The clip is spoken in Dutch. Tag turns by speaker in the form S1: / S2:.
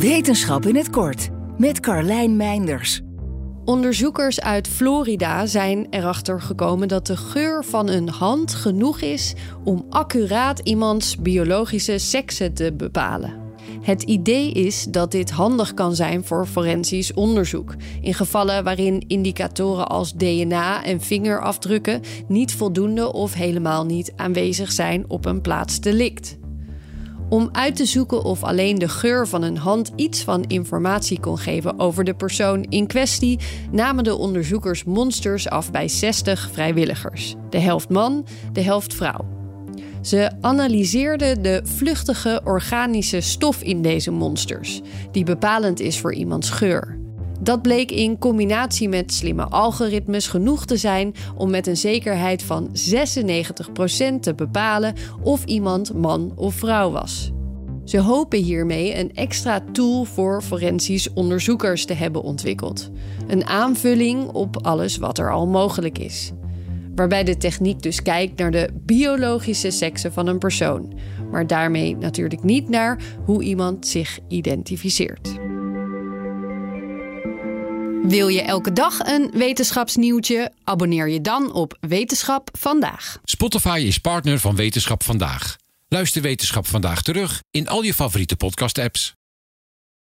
S1: Wetenschap in het kort met Carlijn Meinders.
S2: Onderzoekers uit Florida zijn erachter gekomen dat de geur van een hand genoeg is om accuraat iemands biologische sekse te bepalen. Het idee is dat dit handig kan zijn voor forensisch onderzoek. In gevallen waarin indicatoren als DNA en vingerafdrukken niet voldoende of helemaal niet aanwezig zijn op een plaats delict. Om uit te zoeken of alleen de geur van een hand iets van informatie kon geven over de persoon in kwestie, namen de onderzoekers monsters af bij 60 vrijwilligers. De helft man, de helft vrouw. Ze analyseerden de vluchtige organische stof in deze monsters, die bepalend is voor iemands geur. Dat bleek in combinatie met slimme algoritmes genoeg te zijn om met een zekerheid van 96% te bepalen of iemand man of vrouw was. Ze hopen hiermee een extra tool voor forensisch onderzoekers te hebben ontwikkeld. Een aanvulling op alles wat er al mogelijk is. Waarbij de techniek dus kijkt naar de biologische sekse van een persoon, maar daarmee natuurlijk niet naar hoe iemand zich identificeert. Wil je elke dag een wetenschapsnieuwtje? Abonneer je dan op Wetenschap vandaag.
S3: Spotify is partner van Wetenschap vandaag. Luister Wetenschap vandaag terug in al je favoriete podcast-apps.